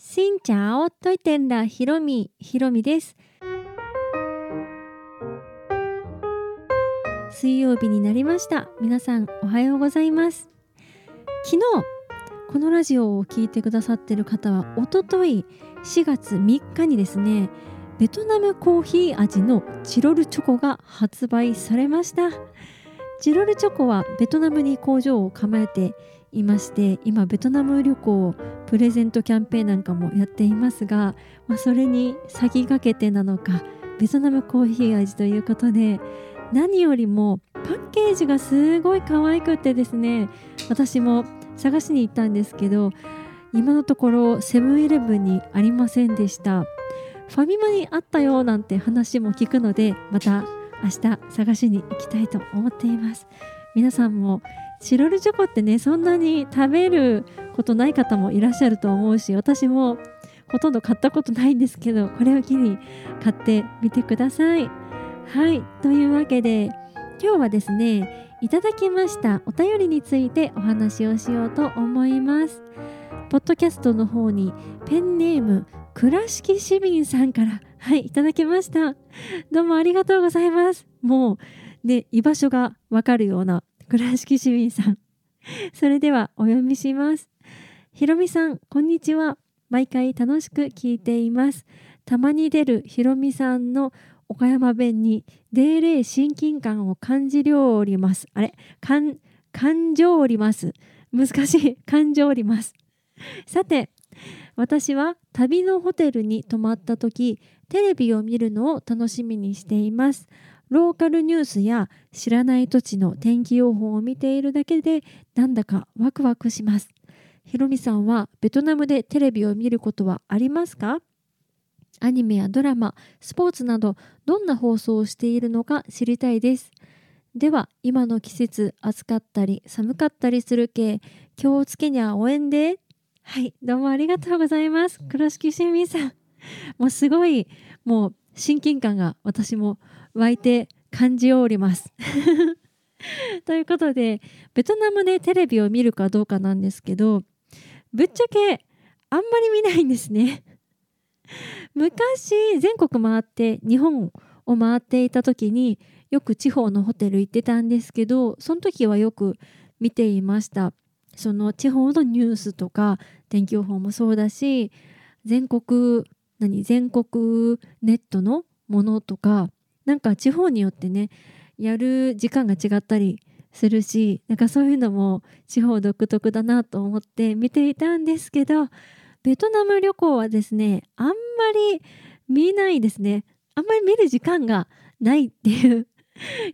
しんちゃおといてんらひろみ。ひろみです。水曜日になりました。皆さんおはようございます。昨日このラジオを聞いてくださってる方はおととい4月3日にですねベトナムコーヒー味のチロルチョコが発売されました。チロルチョコはベトナムに工場を構えていまして今ベトナム旅行プレゼントキャンペーンなんかもやっていますが、まあ、それに先駆けてなのかベトナムコーヒー味ということで何よりもパッケージがすごい可愛くてですね私も探しに行ったんですけど今のところセブンイレブンにありませんでした。ファミマにあったよなんて話も聞くのでまた明日探しに行きたいと思っています。皆さんもチロルチョコってねそんなに食べることない方もいらっしゃると思うし私もほとんど買ったことないんですけどこれを機に買ってみてください。はいというわけで今日はですねいただきましたお便りについてお話をしようと思います。ポッドキャストの方にペンネーム倉敷市民さんからはいいただきました。どうもありがとうございます。もうね居場所がわかるような倉敷市民さん。それではお読みします。ひろみさんこんにちは。毎回楽しく聞いています。たまに出るひろみさんの岡山弁にデーレー親近感を感じりおります。あれ？感感情おります。難しい。感情おります。さて私は旅のホテルに泊まった時テレビを見るのを楽しみにしています。ローカルニュースや知らない土地の天気予報を見ているだけでなんだかワクワクします。ひろみさんはベトナムでテレビを見ることはありますか？アニメやドラマ、スポーツなどどんな放送をしているのか知りたいです。では今の季節暑かったり寒かったりするけ気をつけにゃ応援ではいどうもありがとうございます黒敷新民さんもうすごいもう親近感が私も湧いて感じおります。ということでベトナムでテレビを見るかどうかなんですけどぶっちゃけあんまり見ないんですね。昔全国回って日本を回っていた時によく地方のホテル行ってたんですけどその時はよく見ていましたその地方のニュースとか天気予報もそうだし全国何全国ネットのものとかなんか地方によってねやる時間が違ったりするしなんかそういうのも地方独特だなと思って見ていたんですけどベトナム旅行はですねあんまり見ないですね。あんまり見る時間がないっていう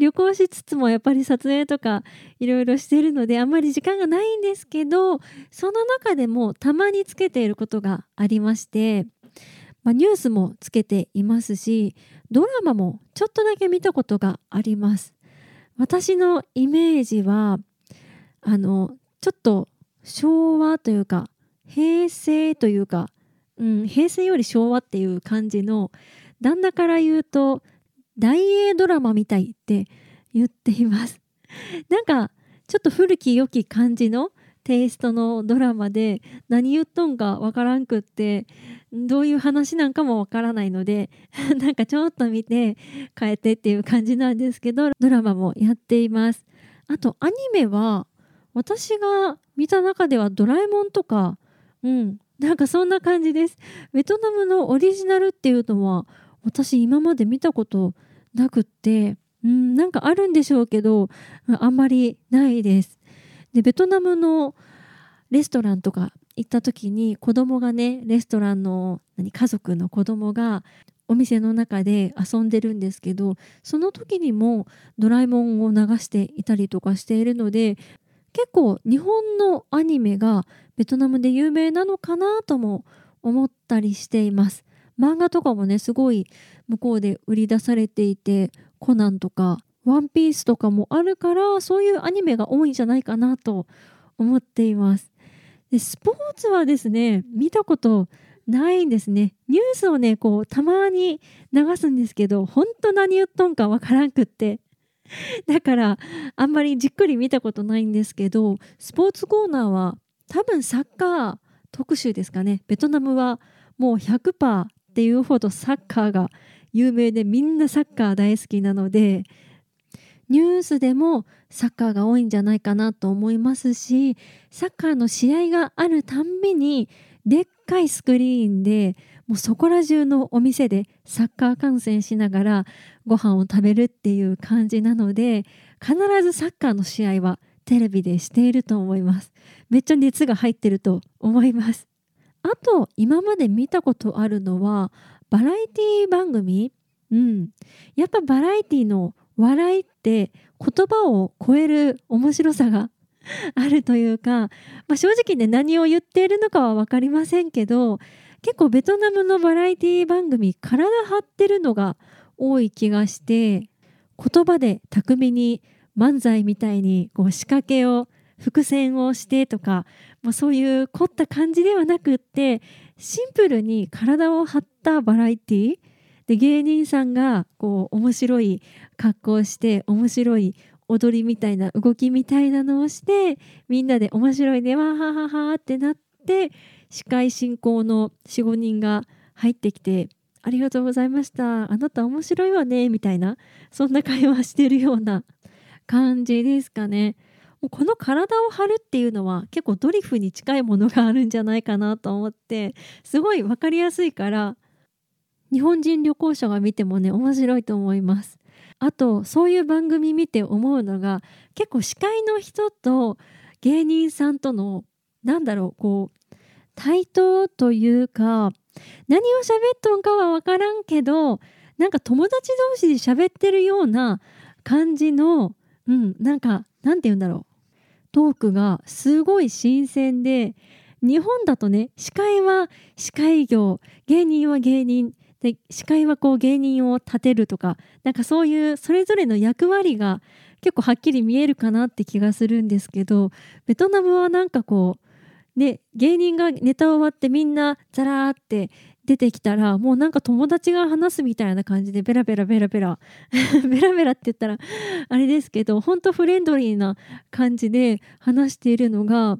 旅行しつつもやっぱり撮影とかいろいろしてるのであんまり時間がないんですけどその中でもたまにつけていることがありましてまあ、ニュースもつけていますしドラマもちょっとだけ見たことがあります。私のイメージはあのちょっと昭和というか平成というか、うん、平成より昭和っていう感じの旦那から言うと大英ドラマみたいって言っています。なんかちょっと古き良き感じのテイストのドラマで何言っとんかわからんくってどういう話なんかもわからないので なんかちょっと見て変えてっていう感じなんですけどドラマもやっています。あとアニメは私が見た中ではドラえもんとかうんなんかそんな感じです。ベトナムのオリジナルっていうのは私今まで見たことなくってうんなんかあるんでしょうけどあんまりないです。でベトナムのレストランとか行った時に子供がねレストランの何家族の子供がお店の中で遊んでるんですけどその時にもドラえもんを流していたりとかしているので結構日本のアニメがベトナムで有名なのかなとも思ったりしています。漫画とかもねすごい向こうで売り出されていてコナンとかワンピースとかもあるからそういうアニメが多いんじゃないかなと思っています。でスポーツはですね見たことないんですね。ニュースをねこうたまに流すんですけど本当何言っとんかわからんくって。だからあんまりじっくり見たことないんですけどスポーツコーナーは多分サッカー特集ですかね。ベトナムはもう100%っていうほどサッカーが有名でみんなサッカー大好きなのでニュースでもサッカーが多いんじゃないかなと思いますしサッカーの試合があるたんびにでっかいスクリーンでもうそこら中のお店でサッカー観戦しながらご飯を食べるっていう感じなので必ずサッカーの試合はテレビでしていると思います。めっちゃ熱が入ってると思います。あと今まで見たことあるのはバラエティ番組？うん。やっぱバラエティの笑いって言葉を超える面白さが あるというか、まあ、正直ね何を言っているのかは分かりませんけど結構ベトナムのバラエティ番組体張ってるのが多い気がして言葉で巧みに漫才みたいにこう仕掛けを伏線をしてとか、まあ、そういう凝った感じではなくってシンプルに体を張ったバラエティーで芸人さんがこう面白い格好をして面白い踊りみたいな動きみたいなのをしてみんなで面白いねわはははってなって司会進行の45人が入ってきて「ありがとうございましたあなた面白いわね」みたいなそんな会話してるような感じですかね。もうこの体を張るっていうのは結構ドリフに近いものがあるんじゃないかなと思ってすごい分かりやすいから日本人旅行者が見てもね面白いと思います。あとそういう番組見て思うのが結構司会の人と芸人さんとのなんだろうこう対等というか何を喋っとんかは分からんけどなんか友達同士で喋ってるような感じのうんなんかなんて言うんだろうトークがすごい新鮮で日本だとね司会は司会業芸人は芸人で司会はこう芸人を立てるとかなんかそういうそれぞれの役割が結構はっきり見えるかなって気がするんですけどベトナムはなんかこうね芸人がネタ終わってみんなザラーって出てきたらもうなんか友達が話すみたいな感じでベラベラベラベラ ベラベラって言ったらあれですけどほんとフレンドリーな感じで話しているのが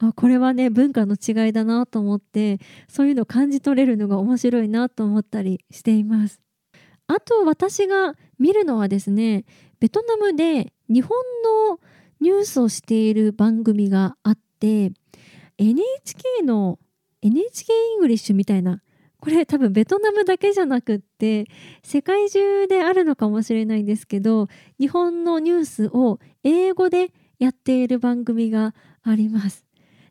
あこれはね文化の違いだなと思ってそういうのを感じ取れるのが面白いなと思ったりしています。あと私が見るのはですねベトナムで日本のニュースをしている番組があって NHK の NHK イングリッシュみたいなこれ多分ベトナムだけじゃなくって世界中であるのかもしれないんですけど日本のニュースを英語でやっている番組があります。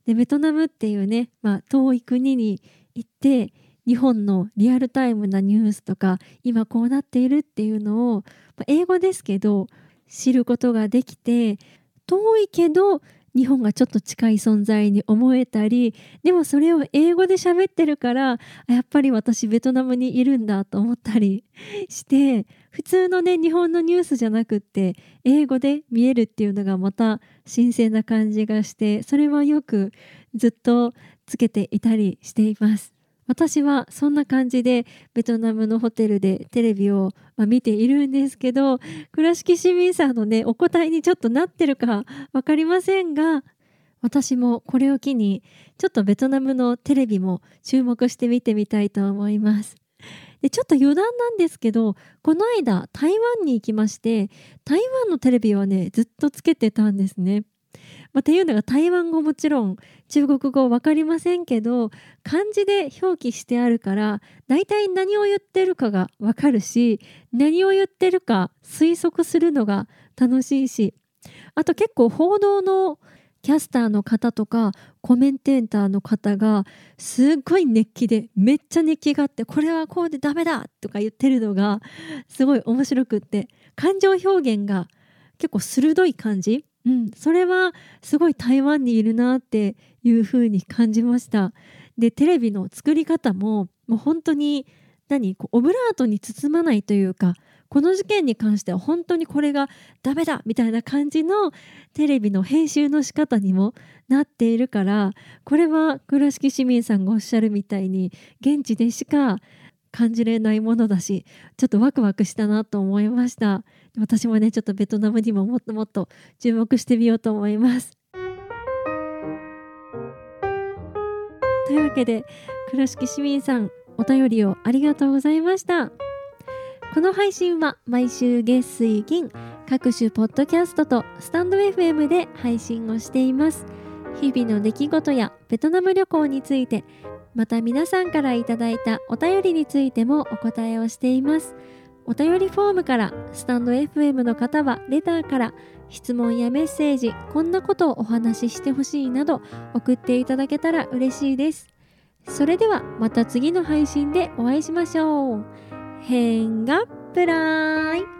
でベトナムっていうね、まあ、遠い国に行って日本のリアルタイムなニュースとか今こうなっているっていうのを、まあ、英語ですけど知ることができて遠いけど日本がちょっと近い存在に思えたりでもそれを英語で喋ってるからやっぱり私ベトナムにいるんだと思ったり して普通のね日本のニュースじゃなくって英語で見えるっていうのがまた新鮮な感じがしてそれはよくずっとつけていたりしています。私はそんな感じでベトナムのホテルでテレビを、見ているんですけど倉敷市民さんのねお答えにちょっとなってるか分かりませんが私もこれを機にちょっとベトナムのテレビも注目して見てみたいと思います。でちょっと余談なんですけどこの間台湾に行きまして台湾のテレビはねずっとつけてたんですね。まあ、っていうのが台湾語もちろん中国語分かりませんけど漢字で表記してあるから大体何を言ってるかが分かるし何を言ってるか推測するのが楽しいしあと結構報道のキャスターの方とかコメンテーターの方がすっごい熱気でめっちゃ熱気があってこれはこうでダメだとか言ってるのがすごい面白くって感情表現が結構鋭い感じうん、それはすごい台湾にいるなっていう風に感じました。でテレビの作り方ももう本当に何こうオブラートに包まないというかこの事件に関しては本当にこれがダメだみたいな感じのテレビの編集の仕方にもなっているからこれは倉敷市民さんがおっしゃるみたいに現地でしか感じれないものだしちょっとワクワクしたなと思いました。私もねちょっとベトナムにももっともっと注目してみようと思います。というわけで倉敷市民さんお便りをありがとうございました。この配信は毎週月水金各種ポッドキャストとスタンド FM で配信をしています。日々の出来事やベトナム旅行についてまた皆さんからいただいたお便りについてもお答えをしています。お便りフォームからスタンド FM の方はレターから質問やメッセージこんなことをお話ししてほしいなど送っていただけたら嬉しいです。それではまた次の配信でお会いしましょう。変がプライ